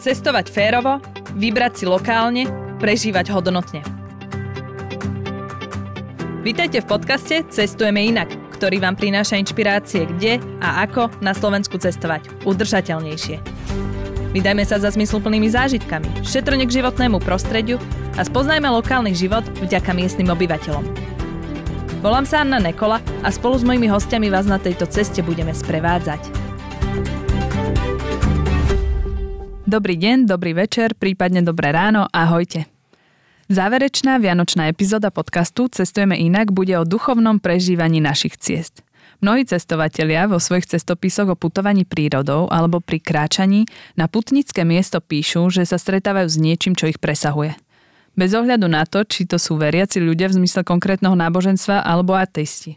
Cestovať férovo, vybrať si lokálne, prežívať hodnotne. Vítajte v podcaste Cestujeme inak, ktorý vám prináša inšpirácie kde a ako na Slovensku cestovať udržateľnejšie. Vydajme sa za zmysluplnými zážitkami, šetrne k životnému prostrediu a spoznajme lokálny život vďaka miestnym obyvateľom. Volám sa Anna Nekola a spolu s mojimi hostiami vás na tejto ceste budeme sprevádzať. Dobrý deň, dobrý večer, prípadne dobré ráno, ahojte. Záverečná vianočná epizóda podcastu Cestujeme inak bude o duchovnom prežívaní našich ciest. Mnohí cestovatelia vo svojich cestopisoch o putovaní prírodou alebo pri kráčaní na putnické miesto píšu, že sa stretávajú s niečím, čo ich presahuje. Bez ohľadu na to, či to sú veriaci ľudia v zmysle konkrétneho náboženstva alebo ateisti.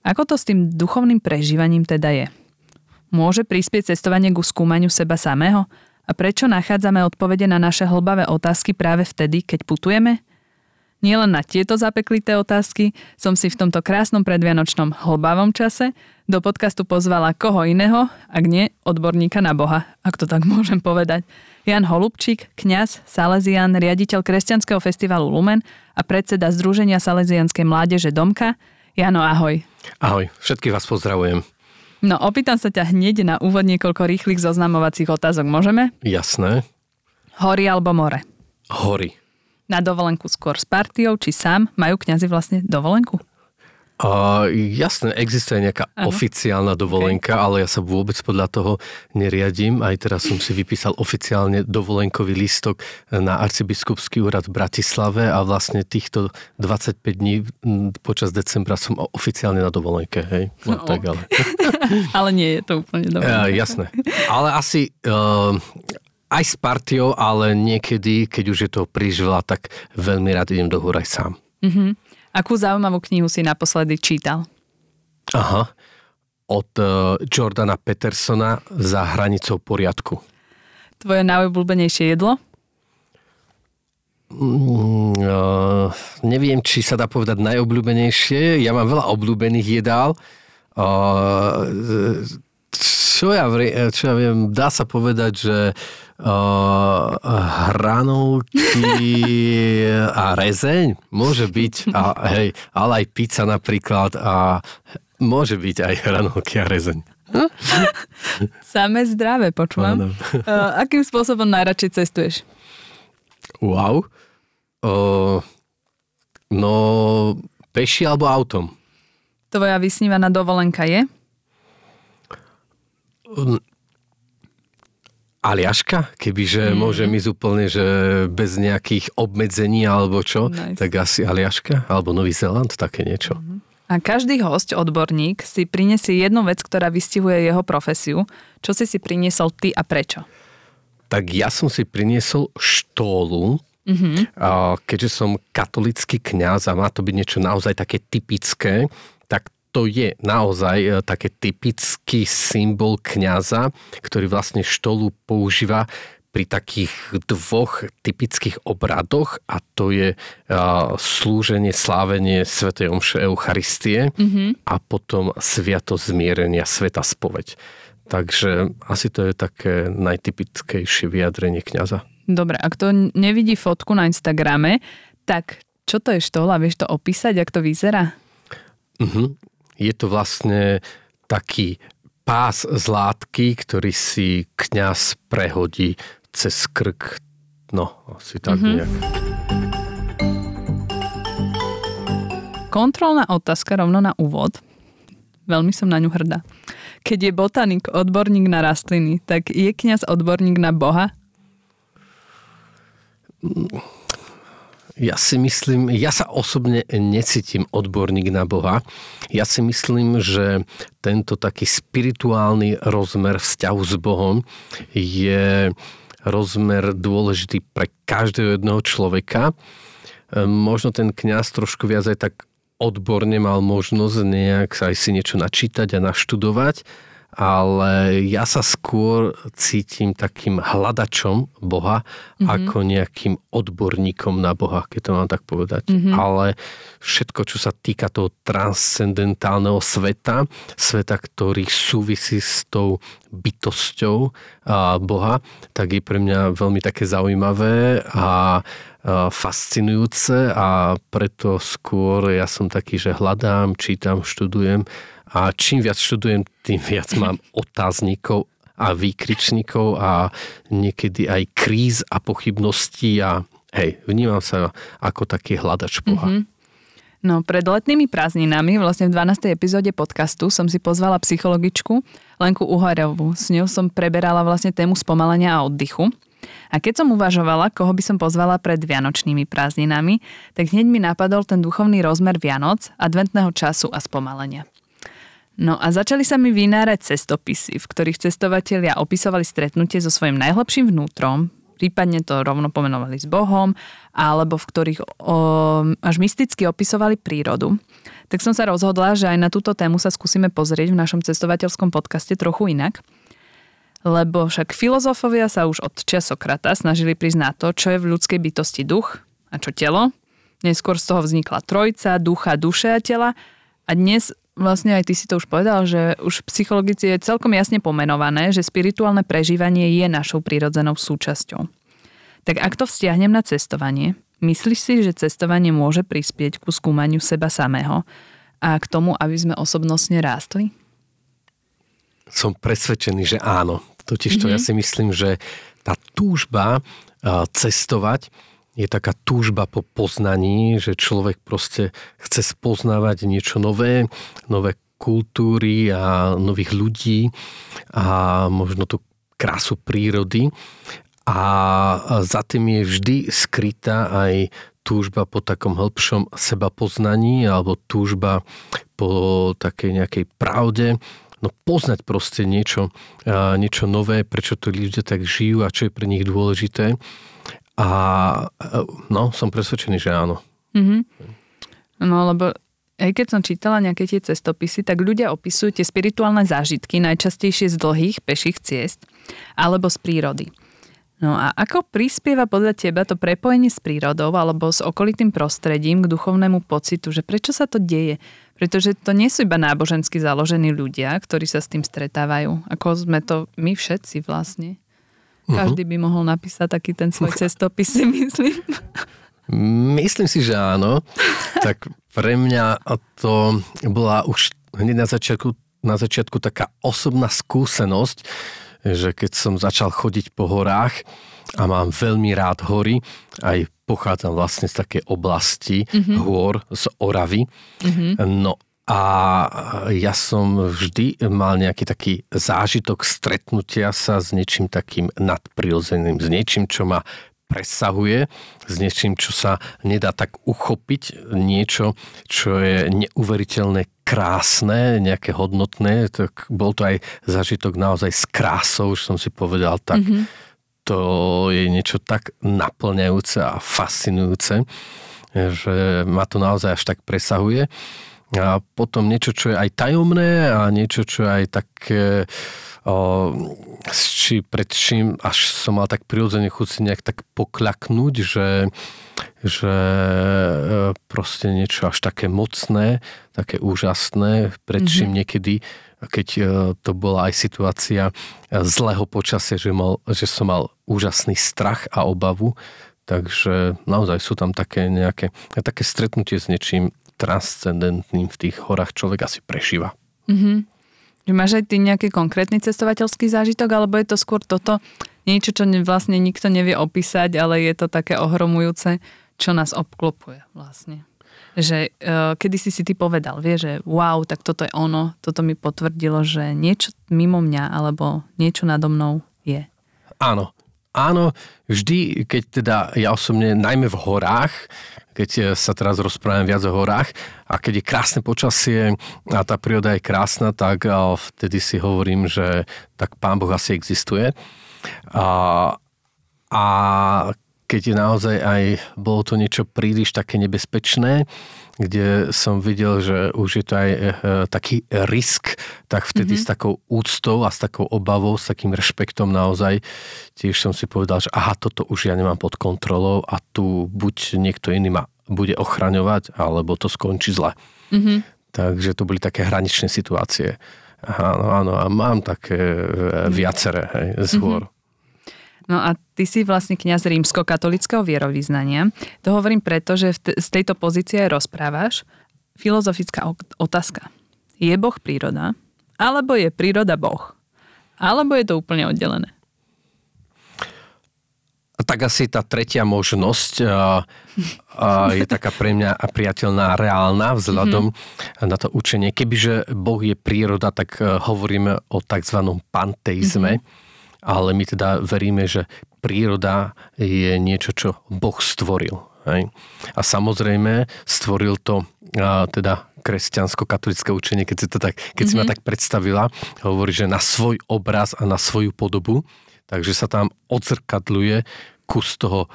Ako to s tým duchovným prežívaním teda je? Môže prispieť cestovanie ku skúmaniu seba samého? A prečo nachádzame odpovede na naše hlbavé otázky práve vtedy, keď putujeme? Nielen na tieto zapeklité otázky som si v tomto krásnom predvianočnom hlbavom čase do podcastu pozvala koho iného, ak nie odborníka na Boha, ak to tak môžem povedať. Jan Holubčík, kňaz, Salesian, riaditeľ Kresťanského festivalu Lumen a predseda Združenia Salesianskej mládeže Domka. Jano, ahoj. Ahoj, všetkých vás pozdravujem. No, opýtam sa ťa hneď na úvod niekoľko rýchlych zoznamovacích otázok. Môžeme? Jasné. Hory alebo more? Hory. Na dovolenku skôr s partiou či sám? Majú kňazi vlastne dovolenku? Uh, jasné, existuje nejaká ano. oficiálna dovolenka, okay. ale ja sa vôbec podľa toho neriadím. Aj teraz som si vypísal oficiálne dovolenkový listok na arcibiskupský úrad v Bratislave a vlastne týchto 25 dní počas decembra som oficiálne na dovolenke. Hej? No, no. tak, ale... ale nie je to úplne dobré. Uh, jasné. Ale asi... Uh, aj s partiou, ale niekedy, keď už je to príliš veľa, tak veľmi rád idem do hôr aj sám. Mm-hmm. Akú zaujímavú knihu si naposledy čítal? Aha, od uh, Jordana Petersona za hranicou poriadku. Tvoje najobľúbenejšie jedlo? Mm, uh, neviem, či sa dá povedať najobľúbenejšie. Ja mám veľa obľúbených jedál. Uh, čo ja, čo ja viem, dá sa povedať, že uh, hranolky a rezeň môže byť, a, hej, ale aj pizza napríklad a môže byť aj hranolky a rezeň. Samé zdravé, počúvam. Uh, akým spôsobom najradšej cestuješ? Wow. Uh, no, peši alebo autom. Tvoja vysnívaná dovolenka je? Aliaška, kebyže mm. môžem ísť úplne, že bez nejakých obmedzení alebo čo, nice. tak asi Aliaška alebo Nový Zeland, také niečo. Mm. A každý host, odborník, si prinesie jednu vec, ktorá vystihuje jeho profesiu. Čo si si priniesol ty a prečo? Tak ja som si priniesol štólu, mm-hmm. keďže som katolický kňaz a má to byť niečo naozaj také typické, to je naozaj e, také typický symbol kňaza, ktorý vlastne štolu používa pri takých dvoch typických obradoch a to je uh, slúženie, slávenie Svetej Omše Eucharistie mm-hmm. a potom sviato zmierenia, Sveta spoveď. Takže asi to je také najtypickejšie vyjadrenie kňaza. Dobre, ak to nevidí fotku na Instagrame, tak čo to je štola? Vieš to opísať, ak to vyzerá? Uh-huh je to vlastne taký pás z látky, ktorý si kňaz prehodí cez krk. No, asi tak mm-hmm. nejak. Kontrolná otázka rovno na úvod. Veľmi som na ňu hrdá. Keď je botanik odborník na rastliny, tak je kňaz odborník na Boha? Ja si myslím, ja sa osobne necítim odborník na Boha. Ja si myslím, že tento taký spirituálny rozmer vzťahu s Bohom je rozmer dôležitý pre každého jedného človeka. Možno ten kňaz trošku viac aj tak odborne mal možnosť nejak aj si niečo načítať a naštudovať, ale ja sa skôr cítim takým hľadačom Boha, mm-hmm. ako nejakým odborníkom na Boha, keď to mám tak povedať. Mm-hmm. Ale všetko, čo sa týka toho transcendentálneho sveta, sveta, ktorý súvisí s tou bytosťou Boha, tak je pre mňa veľmi také zaujímavé a fascinujúce a preto skôr ja som taký, že hľadám, čítam, študujem a čím viac študujem, tým viac mám otáznikov a výkričníkov a niekedy aj kríz a pochybností a hej, vnímam sa ako taký hľadač Boha. Mm-hmm. No, pred letnými prázdninami, vlastne v 12. epizóde podcastu, som si pozvala psychologičku Lenku Uharovú. S ňou som preberala vlastne tému spomalenia a oddychu. A keď som uvažovala, koho by som pozvala pred vianočnými prázdninami, tak hneď mi napadol ten duchovný rozmer Vianoc, adventného času a spomalenia. No a začali sa mi vynárať cestopisy, v ktorých cestovatelia opisovali stretnutie so svojím najhlbším vnútrom, prípadne to rovno pomenovali s Bohom, alebo v ktorých o, až mysticky opisovali prírodu. Tak som sa rozhodla, že aj na túto tému sa skúsime pozrieť v našom cestovateľskom podcaste trochu inak. Lebo však filozofovia sa už od čia Sokrata snažili prísť na to, čo je v ľudskej bytosti duch a čo telo. Neskôr z toho vznikla trojca, ducha, duše a tela. A dnes vlastne aj ty si to už povedal, že už psychologici je celkom jasne pomenované, že spirituálne prežívanie je našou prírodzenou súčasťou. Tak ak to vzťahnem na cestovanie, myslíš si, že cestovanie môže prispieť ku skúmaniu seba samého a k tomu, aby sme osobnostne rástli? Som presvedčený, že áno. Totiž to mm-hmm. ja si myslím, že tá túžba cestovať je taká túžba po poznaní, že človek proste chce spoznávať niečo nové, nové kultúry a nových ľudí a možno tú krásu prírody. A za tým je vždy skrytá aj túžba po takom hĺbšom seba poznaní alebo túžba po takej nejakej pravde, no poznať proste niečo, niečo nové, prečo to ľudia tak žijú a čo je pre nich dôležité. A no, som presvedčený, že áno. Mm-hmm. No, lebo aj keď som čítala nejaké tie cestopisy, tak ľudia opisujú tie spirituálne zážitky najčastejšie z dlhých peších ciest alebo z prírody. No a ako prispieva podľa teba to prepojenie s prírodou alebo s okolitým prostredím k duchovnému pocitu, že prečo sa to deje? Pretože to nie sú iba nábožensky založení ľudia, ktorí sa s tým stretávajú, ako sme to my všetci vlastne. Mhm. Každý by mohol napísať taký ten svoj cestopis, si myslím. Myslím si, že áno. Tak pre mňa to bola už hneď na začiatku, na začiatku taká osobná skúsenosť, že keď som začal chodiť po horách a mám veľmi rád hory, aj pochádzam vlastne z takej oblasti mm-hmm. hôr, z Oravy, mm-hmm. no a ja som vždy mal nejaký taký zážitok stretnutia sa s niečím takým nadprirodzeným, s niečím, čo ma presahuje, s niečím, čo sa nedá tak uchopiť, niečo, čo je neuveriteľné krásne, nejaké hodnotné, tak bol to aj zážitok naozaj s krásou, už som si povedal, tak mm-hmm. to je niečo tak naplňajúce a fascinujúce, že ma to naozaj až tak presahuje a potom niečo, čo je aj tajomné a niečo, čo je aj také o, či pred čím až som mal tak prirodzene chuť si nejak tak pokľaknúť, že, že e, proste niečo až také mocné, také úžasné, pred mhm. čím mm-hmm. niekedy keď e, to bola aj situácia e, zlého počasia, že, mal, že som mal úžasný strach a obavu, takže naozaj sú tam také nejaké také stretnutie s niečím transcendentným v tých horách človek asi prežíva. Mm-hmm. Máš aj ty nejaký konkrétny cestovateľský zážitok, alebo je to skôr toto niečo, čo vlastne nikto nevie opísať, ale je to také ohromujúce, čo nás obklopuje vlastne. Že uh, kedy si si ty povedal, vie, že wow, tak toto je ono, toto mi potvrdilo, že niečo mimo mňa alebo niečo nado mnou je. Áno, áno, vždy, keď teda ja osobne, najmä v horách, keď eh, sa teraz rozprávam viac o horách a keď je krásne počasie a tá príroda je krásna, tak eh, vtedy si hovorím, že tak Pán Boh asi existuje. A, a keď naozaj aj bolo to niečo príliš také nebezpečné, kde som videl, že už je to aj e, taký risk, tak vtedy mm-hmm. s takou úctou a s takou obavou, s takým rešpektom naozaj, tiež som si povedal, že aha, toto už ja nemám pod kontrolou a tu buď niekto iný ma bude ochraňovať, alebo to skončí zle. Mm-hmm. Takže to boli také hraničné situácie. Áno, áno, a mám také e, viaceré hej, z hôr. Mm-hmm. No a ty si vlastne kňaz rímsko-katolického vierovýznania. To hovorím preto, že z tejto pozície rozprávaš. Filozofická otázka. Je Boh príroda? Alebo je príroda Boh? Alebo je to úplne oddelené? Tak asi tá tretia možnosť a, a je taká pre mňa priateľná, reálna vzhľadom mm-hmm. na to učenie. Kebyže Boh je príroda, tak e, hovoríme o tzv. panteizme. Mm-hmm ale my teda veríme, že príroda je niečo, čo Boh stvoril. Hej. A samozrejme stvoril to a, teda kresťansko-katolické učenie, keď si, to tak, keď mm-hmm. si ma mhm. tak predstavila, hovorí, že na svoj obraz a na svoju podobu, takže sa tam odzrkadluje kus toho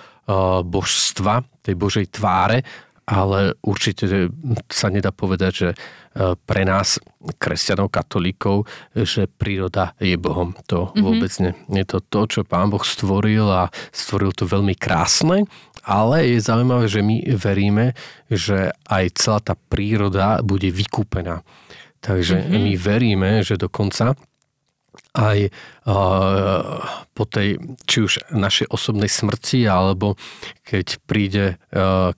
božstva, tej Božej tváre ale určite sa nedá povedať, že e, pre nás, kresťanov, katolíkov, že príroda je Bohom. To mm-hmm. vôbec nie. Je to to, čo Pán Boh stvoril a stvoril to veľmi krásne, ale je zaujímavé, že my veríme, že aj celá tá príroda bude vykúpená. Takže mm-hmm. my veríme, že dokonca aj po tej, či už našej osobnej smrti, alebo keď príde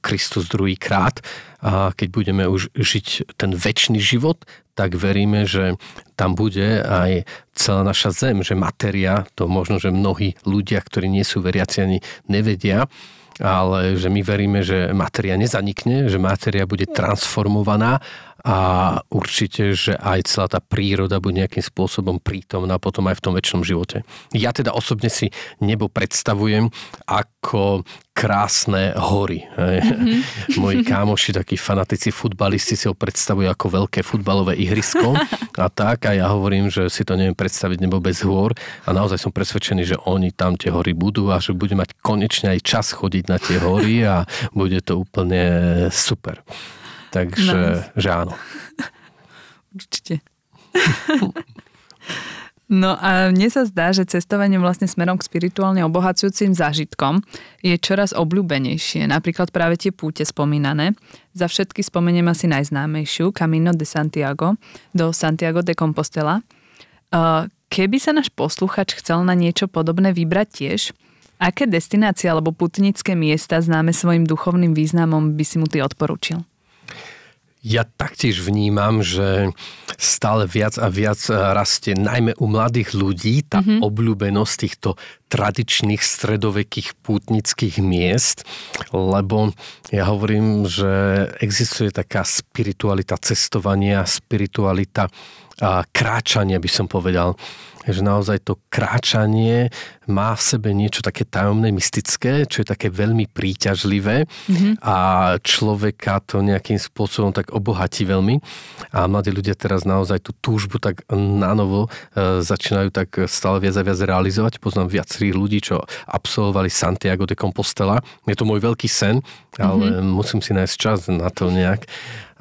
Kristus druhý krát, a keď budeme už žiť ten väčší život, tak veríme, že tam bude aj celá naša zem, že matéria, to možno, že mnohí ľudia, ktorí nie sú veriaci ani nevedia, ale že my veríme, že matéria nezanikne, že matéria bude transformovaná a určite, že aj celá tá príroda bude nejakým spôsobom prítomná potom aj v tom väčšnom živote. Ja teda osobne si nebo predstavujem ako krásne hory. Mm-hmm. Moji kámoši, takí fanatici futbalisti si ho predstavujú ako veľké futbalové ihrisko a tak a ja hovorím, že si to neviem predstaviť nebo bez hôr a naozaj som presvedčený, že oni tam tie hory budú a že bude mať konečne aj čas chodiť na tie hory a bude to úplne super. Takže, no. že áno. Určite. No a mne sa zdá, že cestovanie vlastne smerom k spirituálne obohacujúcim zážitkom je čoraz obľúbenejšie. Napríklad práve tie púte spomínané. Za všetky spomeniem asi najznámejšiu, Camino de Santiago, do Santiago de Compostela. Keby sa náš posluchač chcel na niečo podobné vybrať tiež, aké destinácie alebo putnické miesta známe svojim duchovným významom by si mu ty odporúčil? Ja taktiež vnímam, že stále viac a viac rastie najmä u mladých ľudí tá mm-hmm. obľúbenosť týchto tradičných stredovekých pútnických miest, lebo ja hovorím, že existuje taká spiritualita cestovania, spiritualita kráčania, by som povedal že naozaj to kráčanie má v sebe niečo také tajomné, mystické, čo je také veľmi príťažlivé mm-hmm. a človeka to nejakým spôsobom tak obohatí veľmi. A mladí ľudia teraz naozaj tú túžbu tak nanovo e, začínajú tak stále viac a viac realizovať. Poznám viacerých ľudí, čo absolvovali Santiago de Compostela. Je to môj veľký sen, ale mm-hmm. musím si nájsť čas na to nejak.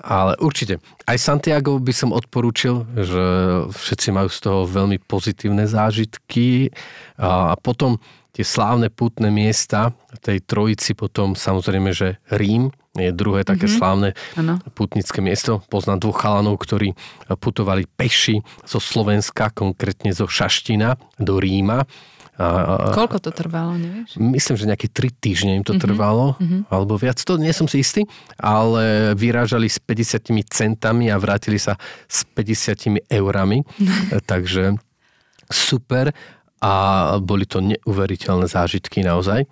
Ale určite, aj Santiago by som odporúčil, že všetci majú z toho veľmi pozitívne zážitky a potom tie slávne putné miesta tej trojici, potom samozrejme, že Rím je druhé také mm-hmm. slávne ano. putnické miesto. Poznám dvoch chalanov, ktorí putovali peši zo Slovenska, konkrétne zo Šaština do Ríma a, Koľko to trvalo, nevieš? Myslím, že nejaké 3 týždne im to mm-hmm. trvalo, mm-hmm. alebo viac, to nie som si istý, ale vyrážali s 50 centami a vrátili sa s 50 eurami, takže super a boli to neuveriteľné zážitky naozaj.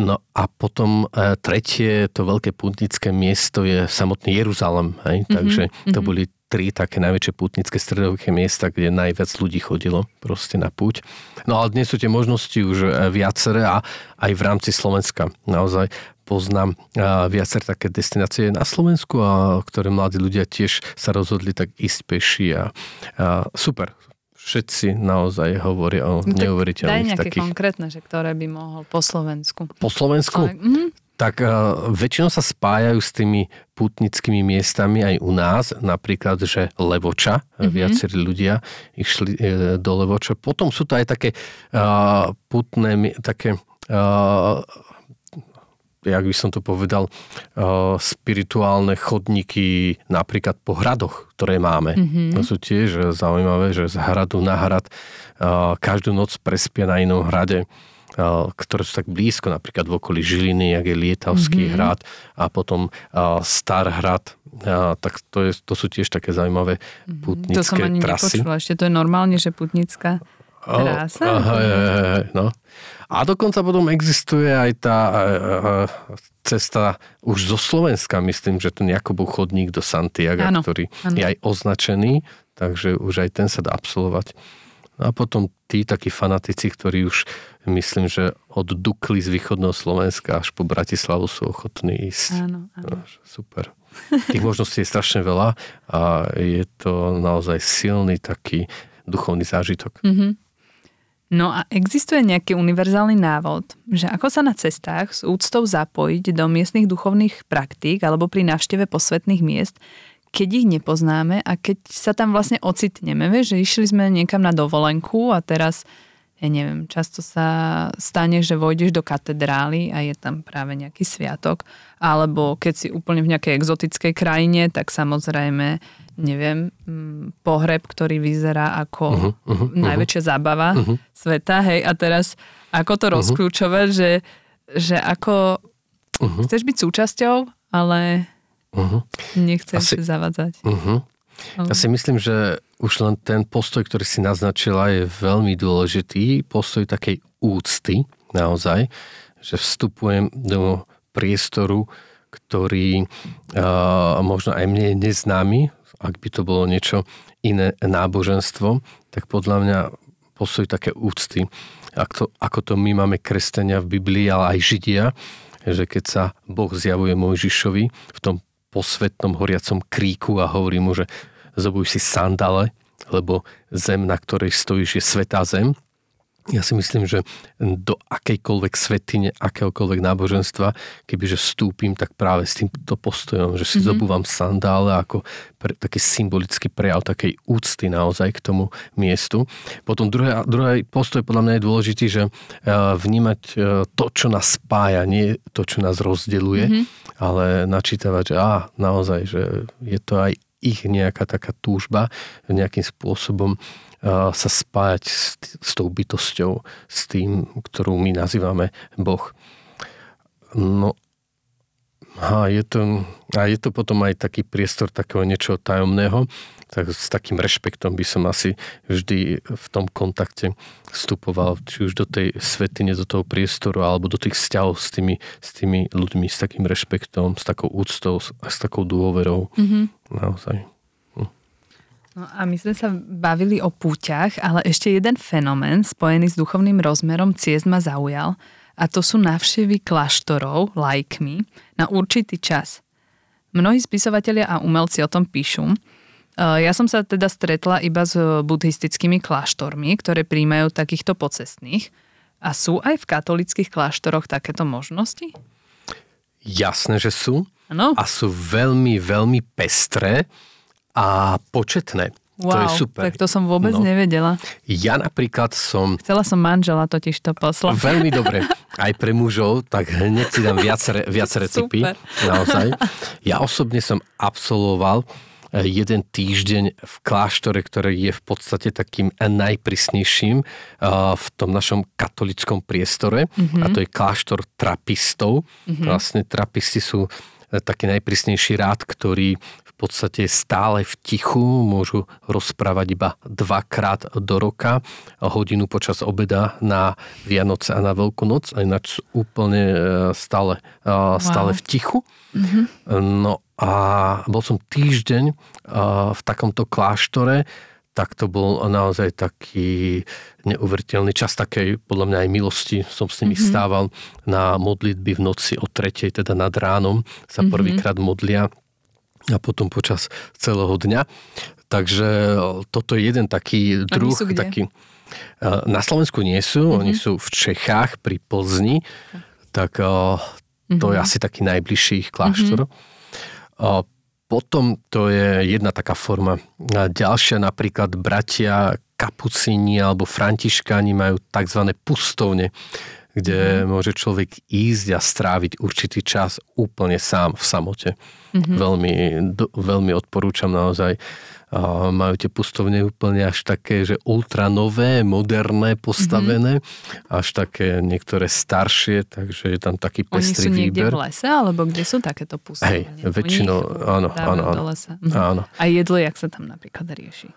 No a potom e, tretie, to veľké putnické miesto je samotný Jeruzalem. Hej? Mm-hmm. Takže to mhm. boli tri také najväčšie putnické stredoveké miesta, kde najviac ľudí chodilo proste na púť. No ale dnes sú tie možnosti už e, viaceré a aj v rámci Slovenska. Naozaj poznám e, viaceré také destinácie na Slovensku, a ktoré mladí ľudia tiež sa rozhodli tak ísť peši a, a super. všetci naozaj hovoria o No tak Daj neuveriteľných nejaké takých... konkrétne, že ktoré by mohol po Slovensku. Po Slovensku? Ale, mhm. Tak uh, väčšinou sa spájajú s tými putnickými miestami aj u nás, napríklad, že Levoča, mm-hmm. viacerí ľudia išli e, do Levoča. Potom sú to aj také uh, putné, také uh, jak by som to povedal, uh, spirituálne chodníky napríklad po hradoch, ktoré máme. Mm-hmm. To sú tiež zaujímavé, že z hradu na hrad uh, každú noc prespia na inom hrade uh, ktoré sú tak blízko, napríklad v okolí Žiliny, jak je Lietavský mm-hmm. hrad a potom Starhrad, tak to, je, to sú tiež také zaujímavé putnické To som ani trasy. nepočula. Ešte to je normálne, že putnická trása? Oh, aha, je, je, je, no. A dokonca potom existuje aj tá e, e, cesta už zo Slovenska, myslím, že ten Jakubov chodník do Santiago, Áno, ktorý áno. je aj označený, takže už aj ten sa dá absolvovať. No a potom tí takí fanatici, ktorí už myslím, že od Dukly z východného Slovenska až po Bratislavu sú ochotní ísť. Áno, áno. No, super. Tých možností je strašne veľa a je to naozaj silný taký duchovný zážitok. Mhm. No a existuje nejaký univerzálny návod, že ako sa na cestách s úctou zapojiť do miestnych duchovných praktík alebo pri návšteve posvetných miest, keď ich nepoznáme a keď sa tam vlastne ocitneme. Vieš, že išli sme niekam na dovolenku a teraz, ja neviem, často sa stane, že vojdeš do katedrály a je tam práve nejaký sviatok. Alebo keď si úplne v nejakej exotickej krajine, tak samozrejme neviem, mm, pohreb, ktorý vyzerá ako uh-huh, uh-huh, najväčšia zábava uh-huh. sveta, hej, a teraz ako to uh-huh. rozkľúčovať, že, že ako uh-huh. chceš byť súčasťou, ale uh-huh. nechceš Asi... zavadzať. Uh-huh. Ja si myslím, že už len ten postoj, ktorý si naznačila, je veľmi dôležitý. Postoj takej úcty, naozaj, že vstupujem do priestoru, ktorý uh, možno aj mne je neznámy, ak by to bolo niečo iné náboženstvo, tak podľa mňa postoj také úcty, ako to, ako to my máme kresťania v Biblii, ale aj Židia, že keď sa Boh zjavuje Mojžišovi v tom posvetnom horiacom kríku a hovorí mu, že zobuj si sandale, lebo zem, na ktorej stojíš, je svetá zem, ja si myslím, že do akejkoľvek svetine, akéhokoľvek náboženstva, kebyže vstúpim, tak práve s týmto postojom, že si mm-hmm. zobúvam sandále ako pre, taký symbolický prejav takej úcty naozaj k tomu miestu. Potom druhý, druhý postoj podľa mňa je dôležitý, že vnímať e, to, čo nás spája, nie to, čo nás rozdeluje, mm-hmm. ale načítavať, že á, naozaj, že je to aj ich nejaká taká túžba nejakým spôsobom sa spájať s, s tou bytosťou, s tým, ktorú my nazývame Boh. No a je to, a je to potom aj taký priestor takého niečoho tajomného, tak s takým rešpektom by som asi vždy v tom kontakte vstupoval, či už do tej svetine, do toho priestoru, alebo do tých vzťahov s tými, s tými ľuďmi, s takým rešpektom, s takou úctou a s takou dôverou. Mm-hmm. Naozaj. No a my sme sa bavili o púťach, ale ešte jeden fenomén spojený s duchovným rozmerom ciest ma zaujal a to sú návštevy kláštorov lajkmi na určitý čas. Mnohí spisovatelia a umelci o tom píšu. E, ja som sa teda stretla iba s buddhistickými kláštormi, ktoré príjmajú takýchto pocestných. A sú aj v katolických kláštoroch takéto možnosti? Jasné, že sú. Ano. A sú veľmi, veľmi pestré a početné. Wow, to je super. tak to som vôbec no. nevedela. Ja napríklad som... Chcela som manžela totiž to poslať. Veľmi dobre. Aj pre mužov, tak hneď si dám viacere, viacere typy. Naozaj. Ja osobne som absolvoval eh, jeden týždeň v kláštore, ktorý je v podstate takým najprísnejším eh, v tom našom katolickom priestore. Mm-hmm. A to je kláštor trapistov. Mm-hmm. Vlastne trapisti sú eh, taký najprísnejší rád, ktorý podstate stále v tichu, môžu rozprávať iba dvakrát do roka, hodinu počas obeda na Vianoce a na Veľkú noc, a ináč úplne e, stále, stále wow. v tichu. Mm-hmm. No a bol som týždeň e, v takomto kláštore, tak to bol naozaj taký neuveriteľný čas takej, podľa mňa aj milosti. Som s nimi mm-hmm. stával na modlitby v noci o tretej, teda nad ránom, sa mm-hmm. prvýkrát modlia a potom počas celého dňa. Takže toto je jeden taký druh, taký... Na Slovensku nie sú, mm-hmm. oni sú v Čechách pri Plzni, tak to mm-hmm. je asi taký najbližší ich kláštor. Mm-hmm. Potom to je jedna taká forma. A ďalšia napríklad bratia kapucíni alebo františkáni majú tzv. pustovne, kde mm. môže človek ísť a stráviť určitý čas úplne sám v samote. Mm-hmm. Veľmi, do, veľmi odporúčam naozaj majú tie pustovne úplne až také, že ultra nové, moderné, postavené, mm-hmm. až také niektoré staršie, takže je tam taký pestrý Oni sú výber. v lese, alebo kde sú takéto pustovne? Hej, väčšinou, áno, áno, áno. Mhm. áno. A jedlo, jak sa tam napríklad rieši?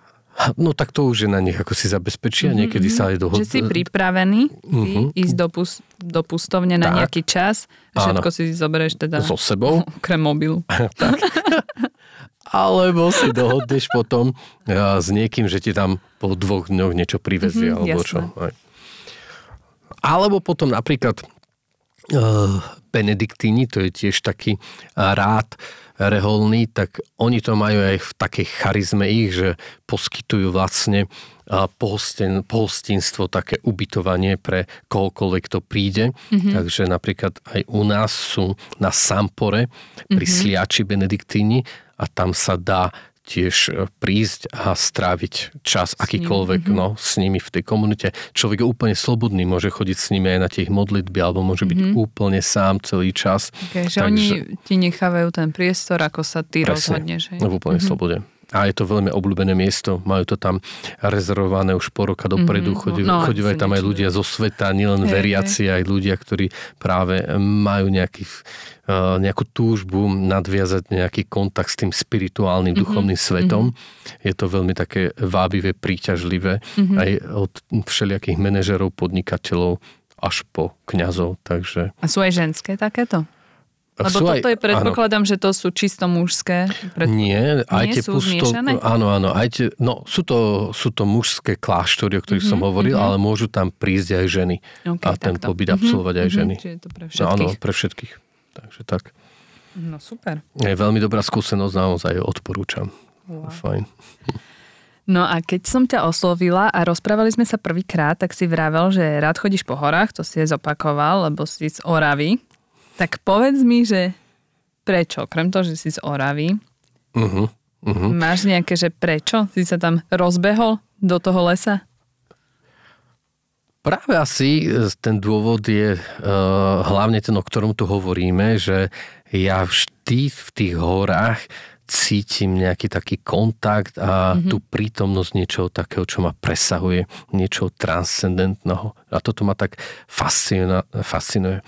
No tak to už je na nich, ako si zabezpečia, mm-hmm. niekedy sa aj dohod... Že si pripravený mm-hmm. ísť do, pus- do pustovne na Tak. nejaký čas, všetko si zoberieš teda so sebou. okrem mobilu. tak. Alebo si dohodneš potom a, s niekým, že ti tam po dvoch dňoch niečo privezie, Mhm, alebo jasné. čo. Aj. Alebo potom napríklad uh, Benediktíni, to je tiež taký a, rád reholný, tak oni to majú aj v takej charizme ich, že poskytujú vlastne pohostin, pohostinstvo, také ubytovanie pre kohokoľvek, kto príde. Mm-hmm. Takže napríklad aj u nás sú na Sampore pri mm-hmm. Sliači Benediktíni a tam sa dá tiež e, prísť a stráviť čas akýkoľvek Mhm. no, s nimi v tej komunite. Človek je úplne slobodný, môže chodiť s nimi aj na tie modlitby, alebo môže byť Mhm. úplne sám celý čas. Okay, že oni ti nechávajú ten priestor, ako sa ty Presne, rozhodneš. Hej? v úplnej slobode. A je to veľmi obľúbené miesto, majú to tam rezervované už po roka dopredu, Mhm, chodí, no, tam aj ľudia zo sveta, nielen Hej, veriaci, aj ľudia, ktorí práve majú nejaký, uh, nejakú túžbu nadviazať nejaký kontakt s tým spirituálnym, duchovným svetom. Je to veľmi také vábivé, príťažlivé. Aj od všelijakých manažerov, podnikateľov až po kňazov, takže A sú aj ženské takéto? Lebo sú toto je, aj- predpokladám, že to sú čisto mužské. Pred... Nie, aj Nie tie sú pusto... zmiešané? Áno, áno, aj tie, no sú to, sú to mužské kláštory, o ktorých Mhm, mm-hmm, som hovoril, mm-hmm. ale môžu tam prísť aj ženy OK, a ten takto. pobyt Mhm, absolvovať aj mhm, ženy. Čiže je to pre No, áno, všetkých. pre všetkých. Takže tak. No super. Je veľmi dobrá skúsenosť, naozaj odporúčam. Wow. Fajn. No a keď som ťa oslovila a rozprávali sme sa prvýkrát, tak si vravel, že rád chodíš po horách, to si je zopakoval, lebo si z Oravy. Tak povedz mi, že prečo? Krem toho, že si z Oravy, Uh-huh. Uh-huh. máš nejaké, že prečo si sa tam rozbehol do toho lesa? Práve asi e, ten dôvod je uh, hlavne ten, o ktorom tu hovoríme, že ja vždy v tých horách cítim nejaký taký kontakt a mm-hmm. tú prítomnosť niečoho takého, čo ma presahuje, niečoho transcendentného. A toto ma tak fascinuje. fascinuje.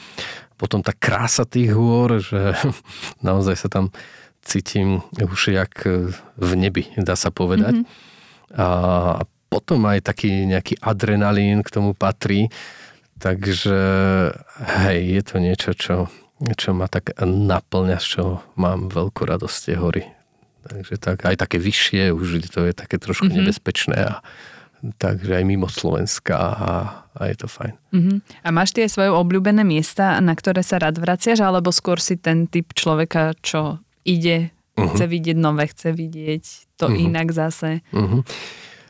Potom tá krása tých hôr, že naozaj sa tam cítim už jak e, v nebi, dá sa povedať. Mm-hmm. A potom aj taký nejaký adrenalín k tomu patrí. Takže hej, je to niečo, čo, čo ma tak naplňa, z čoho mám veľkú radosť tie hory. Takže tak, aj také vyššie, už to je také trošku mm-hmm. nebezpečné. A, takže aj mimo Slovenska a, a je to fajn. Uh-huh. A máš tie svoje obľúbené miesta, na ktoré sa rád vraciaš, alebo skôr si ten typ človeka, čo ide, uh-huh. chce vidieť nové, chce vidieť to uh-huh. inak zase? Uh-huh.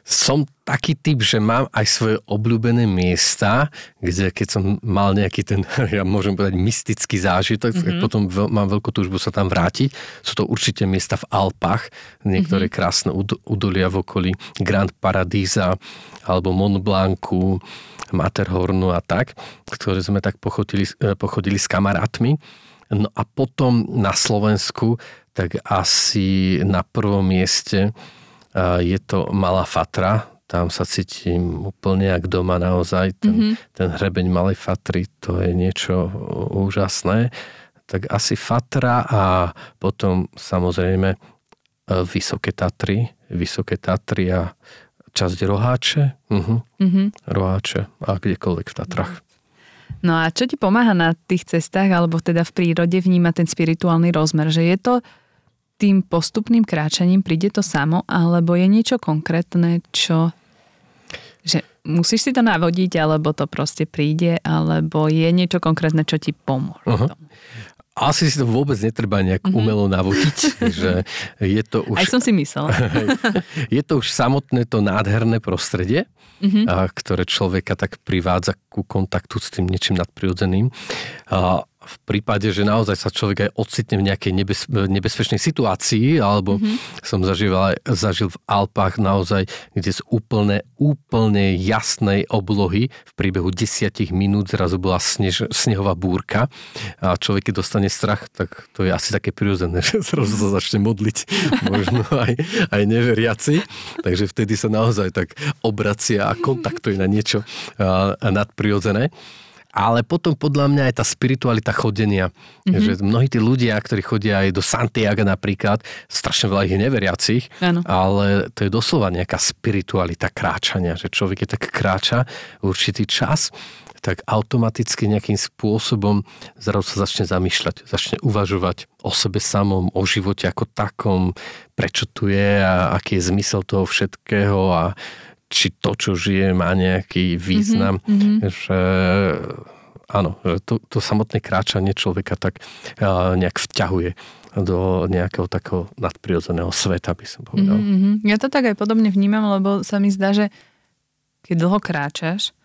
Som taký typ, že mám aj svoje obľúbené miesta, kde keď som mal nejaký ten, ja môžem povedať, mystický zážitok, mm-hmm. potom veľ, mám veľkú túžbu sa tam vrátiť. Sú to určite miesta v Alpách, niektoré mm-hmm. krásne ud- udolia v okolí Grand Paradisa alebo Mont Blancu, Matterhornu a tak, ktoré sme tak pochodili, pochodili s kamarátmi. No a potom na Slovensku, tak asi na prvom mieste je to Malá Fatra, tam sa cítim úplne jak doma naozaj. Ten, mm-hmm. ten hrebeň Malej Fatry, to je niečo úžasné. Tak asi Fatra a potom samozrejme Vysoké Tatry, Vysoké Tatry a časť Roháče, uh-huh. Mm-hmm. Roháče a kdekoľvek v Tatrach. No a čo ti pomáha na tých cestách, alebo teda v prírode vnímať ten spirituálny rozmer? Že je to tým postupným kráčaním príde to samo, alebo je niečo konkrétne, čo že musíš si to navodiť, alebo to proste príde, alebo je niečo konkrétne, čo ti pomôže. Uh-huh. Asi si to vôbec netreba nejak mm-hmm. umelo navodiť, že je to už... Aj som si myslel. je to už samotné to nádherné prostredie, mm-hmm. ktoré človeka tak privádza ku kontaktu s tým niečím nadprirodzeným. A v prípade, že naozaj sa človek aj ocitne v nejakej nebez, nebezpečnej situácii, alebo mm-hmm. som zažil, zažil v Alpách naozaj, kde z úplne, úplne jasnej oblohy v priebehu desiatich minút zrazu bola snež, snehová búrka a človek, keď dostane strach, tak to je asi také prirodzené, že zrazu sa začne modliť, možno aj, aj neveriaci. Takže vtedy sa naozaj tak obracia a kontaktuje na niečo nadprirodzené ale potom podľa mňa aj tá spiritualita chodenia. Mm-hmm. Že mnohí tí ľudia, ktorí chodia aj do Santiago napríklad, strašne veľa ich neveriacich, ano. ale to je doslova nejaká spiritualita kráčania, že človek je tak kráča určitý čas, tak automaticky nejakým spôsobom zrazu sa začne zamýšľať, začne uvažovať o sebe samom, o živote ako takom, prečo tu je a aký je zmysel toho všetkého a či to, čo žije, má nejaký význam, mm-hmm. že áno, to, to samotné kráčanie človeka tak nejak vťahuje do nejakého takého nadprirodzeného sveta, by som povedal. Mm-hmm. Ja to tak aj podobne vnímam, lebo sa mi zdá, že keď dlho kráčaš,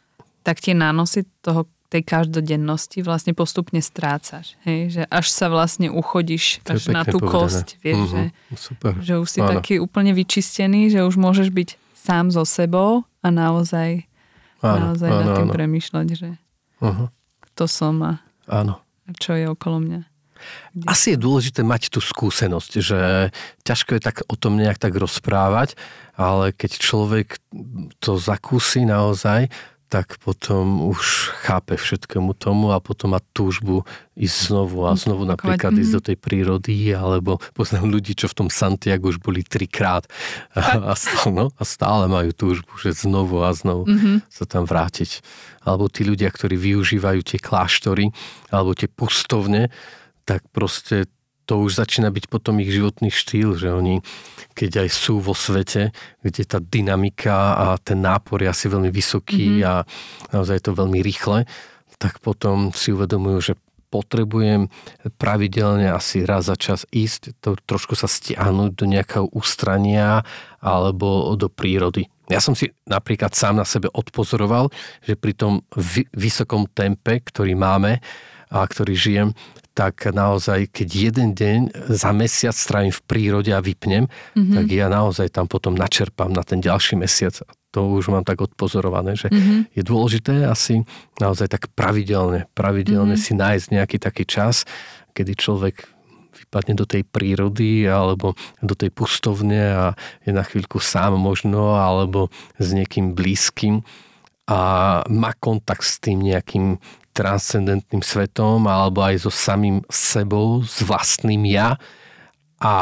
tak tie nánosy toho tej každodennosti vlastne postupne strácaš. Hej? Že až sa vlastne uchodíš až na tú povedané. kosť. Vieš, mm-hmm. že, Super. že už si Áno. taký úplne vyčistený, že už môžeš byť sám so sebou a naozaj, áno, naozaj áno, nad tým áno. premýšľať, že uh-huh. kto som a, áno. a čo je okolo mňa. Asi je dôležité mať tú skúsenosť, že ťažko je tak o tom nejak tak rozprávať, ale keď človek to zakúsi naozaj, tak potom už chápe všetkému tomu a potom má túžbu ísť znovu a znovu napríklad ísť do tej prírody, alebo poznám ľudí, čo v tom Santiago už boli trikrát a, a, stále, no, a stále majú túžbu, že znovu a znovu mm-hmm. sa tam vrátiť. Alebo tí ľudia, ktorí využívajú tie kláštory alebo tie pustovne, tak proste to už začína byť potom ich životný štýl, že oni, keď aj sú vo svete, kde tá dynamika a ten nápor je asi veľmi vysoký mm-hmm. a naozaj je to veľmi rýchle, tak potom si uvedomujú, že potrebujem pravidelne asi raz za čas ísť, to trošku sa stiahnuť do nejakého ústrania alebo do prírody. Ja som si napríklad sám na sebe odpozoroval, že pri tom vysokom tempe, ktorý máme a ktorý žijem, tak naozaj, keď jeden deň za mesiac strávim v prírode a vypnem, mm-hmm. tak ja naozaj tam potom načerpám na ten ďalší mesiac. To už mám tak odpozorované, že mm-hmm. je dôležité asi naozaj tak pravidelne, pravidelne mm-hmm. si nájsť nejaký taký čas, kedy človek vypadne do tej prírody alebo do tej pustovne a je na chvíľku sám možno alebo s niekým blízkym a má kontakt s tým nejakým transcendentným svetom alebo aj so samým sebou, s vlastným ja. A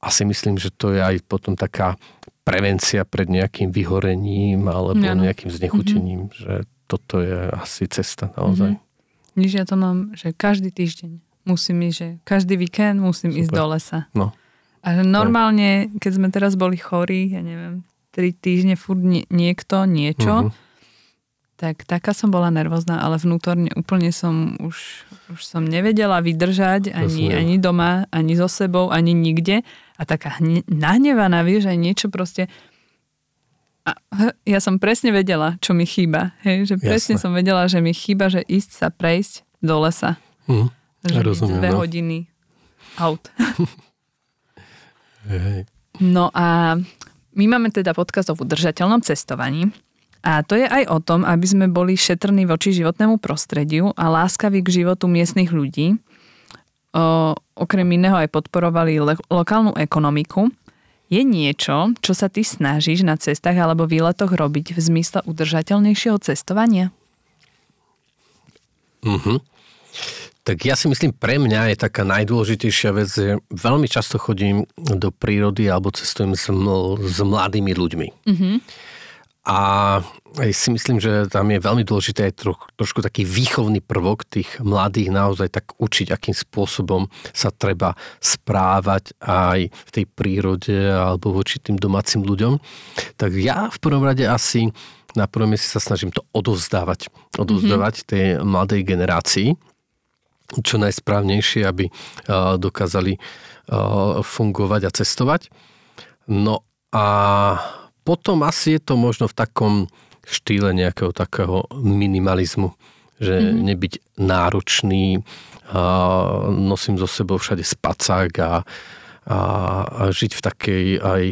asi myslím, že to je aj potom taká prevencia pred nejakým vyhorením alebo ano. nejakým znechutením, mm-hmm. že toto je asi cesta naozaj. Mm-hmm. Niž ja to mám, že každý týždeň musím ísť, že každý víkend musím Super. ísť do lesa. No. A že normálne, keď sme teraz boli chorí, ja neviem, tri týždne furt niekto, niečo, mm-hmm tak taká som bola nervózna, ale vnútorne úplne som už, už som nevedela vydržať ani, ani doma, ani so sebou, ani nikde. A taká hne, nahnevaná, vieš, aj niečo proste... A ja som presne vedela, čo mi chýba. Hej, že presne Jasne. som vedela, že mi chýba, že ísť sa prejsť do lesa. Mm, že rozumiem, dve no. hodiny aut. Hej. No a my máme teda podcast o udržateľnom cestovaní. A to je aj o tom, aby sme boli šetrní voči životnému prostrediu a láskaví k životu miestnych ľudí. O, okrem iného aj podporovali le- lokálnu ekonomiku. Je niečo, čo sa ty snažíš na cestách alebo výletoch robiť v zmysle udržateľnejšieho cestovania? Mhm. Tak ja si myslím, pre mňa je taká najdôležitejšia vec, že veľmi často chodím do prírody alebo cestujem s, ml- s mladými ľuďmi. Mm-hmm. A si myslím, že tam je veľmi dôležité aj troch, trošku taký výchovný prvok tých mladých naozaj tak učiť, akým spôsobom sa treba správať aj v tej prírode alebo voči tým domácim ľuďom. Tak ja v prvom rade asi na prvom mieste sa snažím to odovzdávať. Odovzdávať mm-hmm. tej mladej generácii. čo najsprávnejšie, aby dokázali fungovať a cestovať. No a potom asi je to možno v takom štýle nejakého takého minimalizmu, že mm-hmm. nebyť náročný, a nosím so sebou všade spacák a, a, a žiť v takej aj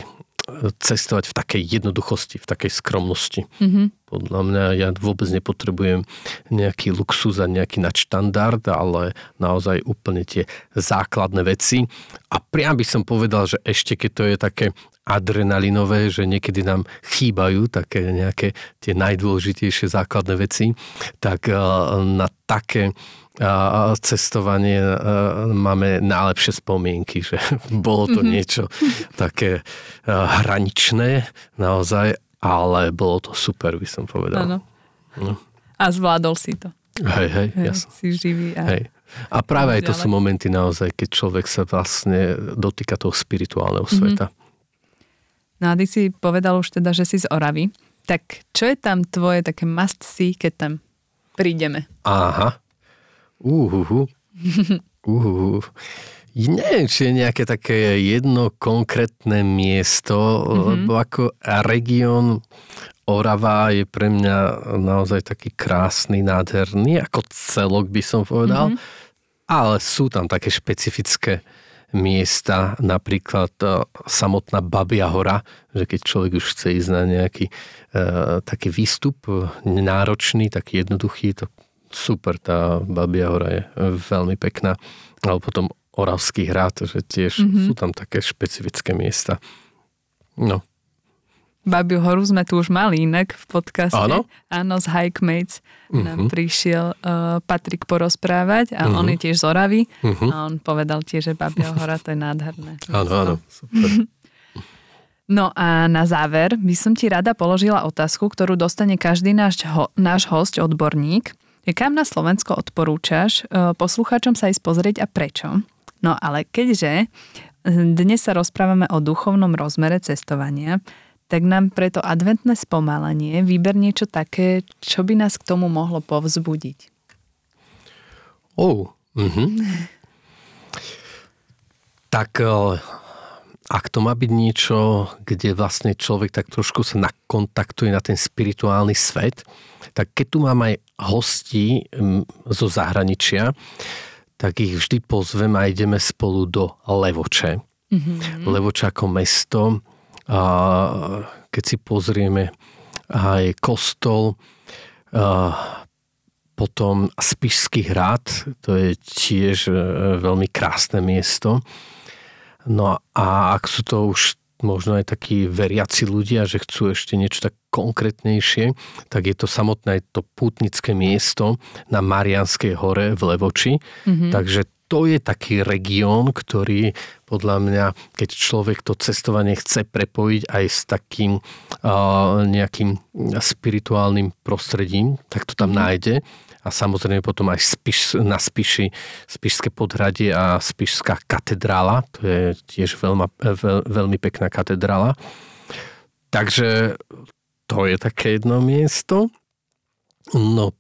cestovať v takej jednoduchosti, v takej skromnosti. Mm-hmm. Podľa mňa ja vôbec nepotrebujem nejaký luxus a nejaký nadštandard, ale naozaj úplne tie základné veci. A priam by som povedal, že ešte keď to je také adrenalinové, že niekedy nám chýbajú také nejaké tie najdôležitejšie základné veci, tak eh, na také cestovanie máme najlepšie spomienky, že bolo to mm-hmm. niečo také hraničné naozaj, ale bolo to super, by som povedal. Áno. No. A zvládol si to. Hej, hej, hej jasno. Si živý. A... Hej. A práve aj to sú momenty naozaj, keď človek sa vlastne dotýka toho spirituálneho mm-hmm. sveta. No a ty si povedal už teda, že si z Oravy. Tak čo je tam tvoje také must see, keď tam prídeme? Aha. Uhuhu. Uhuhu. Neviem, či je nejaké také jedno konkrétne miesto, mm-hmm. lebo ako región Orava je pre mňa naozaj taký krásny, nádherný, ako celok by som povedal, mm-hmm. ale sú tam také špecifické miesta, napríklad uh, samotná Babia hora, že keď človek už chce ísť na nejaký uh, taký výstup uh, náročný, taký jednoduchý, to super, tá Babia hora je veľmi pekná. Ale potom Oravský hrad, že tiež mm-hmm. sú tam také špecifické miesta. No. Babiu horu sme tu už mali inak v podcaste. Áno? Áno, z Hikemates mm-hmm. nám mhm. prišiel uh, Patrik porozprávať a mm-hmm. on je tiež z Oravy mm-hmm. a on povedal tiež, že Babia hora to je nádherné. Áno, áno, super. No a na záver by som ti rada položila otázku, ktorú dostane každý náš, ho, náš host, odborník. Kam na Slovensko odporúčaš e, poslucháčom sa ísť pozrieť a prečo? No ale keďže dnes sa rozprávame o duchovnom rozmere cestovania, tak nám preto adventné spomalenie vyber niečo také, čo by nás k tomu mohlo povzbudiť. Oh, mm-hmm. tak e, ak to má byť niečo, kde vlastne človek tak trošku sa nakontaktuje na ten spirituálny svet, tak keď tu mám aj hostí zo zahraničia, tak ich vždy pozvem a ideme spolu do Levoče. Mm-hmm. Levoče ako mesto. A keď si pozrieme aj kostol, a potom Spišský hrad, to je tiež e, veľmi krásne miesto. No a ak sú to už možno aj takí veriaci ľudia, že chcú ešte niečo tak konkrétnejšie, tak je to samotné to pútnické miesto na Marianskej hore v Levoči. Mm-hmm. Takže to je taký región, ktorý podľa mňa, keď človek to cestovanie chce prepojiť aj s takým uh, nejakým spirituálnym prostredím, tak to tam mm-hmm. nájde a samozrejme potom aj Spiš, na Spiši, Spišské podhradie a Spišská katedrála, to je tiež veľma, veľ, veľmi pekná katedrála. Takže to je také jedno miesto. No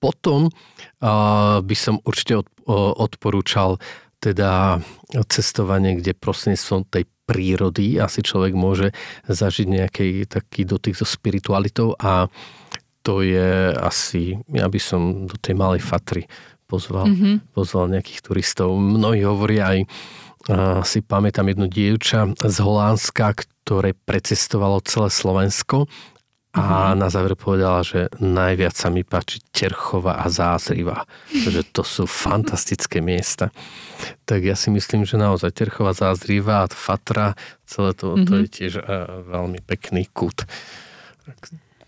potom uh, by som určite od, uh, odporúčal teda cestovanie, kde prostredníctvom tej prírody asi človek môže zažiť nejaký taký dotyk so spiritualitou a to je asi, ja by som do tej malej Fatry pozval, mm-hmm. pozval nejakých turistov. Mnohí hovoria aj, si pamätám jednu dievča z Holandska, ktoré precestovalo celé Slovensko a mm-hmm. na záver povedala, že najviac sa mi páči Terchova a Zázriva. že to sú fantastické miesta. Tak ja si myslím, že naozaj Terchova, Zázriva a Fatra, celé to, mm-hmm. to je mhm. tiež veľmi pekný kút.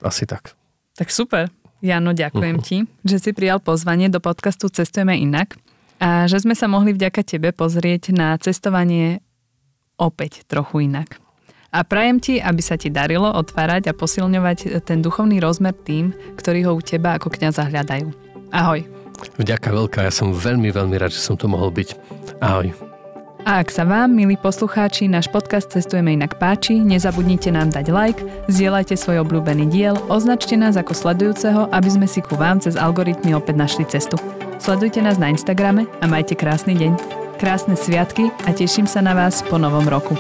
Asi tak. Tak super. Jano, ďakujem uh-huh. ti, že si prijal pozvanie do podcastu Cestujeme inak a že sme sa mohli vďaka tebe pozrieť na cestovanie opäť trochu inak. A prajem ti, aby sa ti darilo otvárať a posilňovať ten duchovný rozmer tým, ktorí ho u teba ako kniaza hľadajú. Ahoj. Vďaka veľká, ja som veľmi, veľmi rád, že som tu mohol byť. Ahoj. A ak sa vám, milí poslucháči, náš podcast Cestujeme inak páči, nezabudnite nám dať like, zdieľajte svoj obľúbený diel, označte nás ako sledujúceho, aby sme si ku vám cez algoritmy opäť našli cestu. Sledujte nás na Instagrame a majte krásny deň. Krásne sviatky a teším sa na vás po novom roku.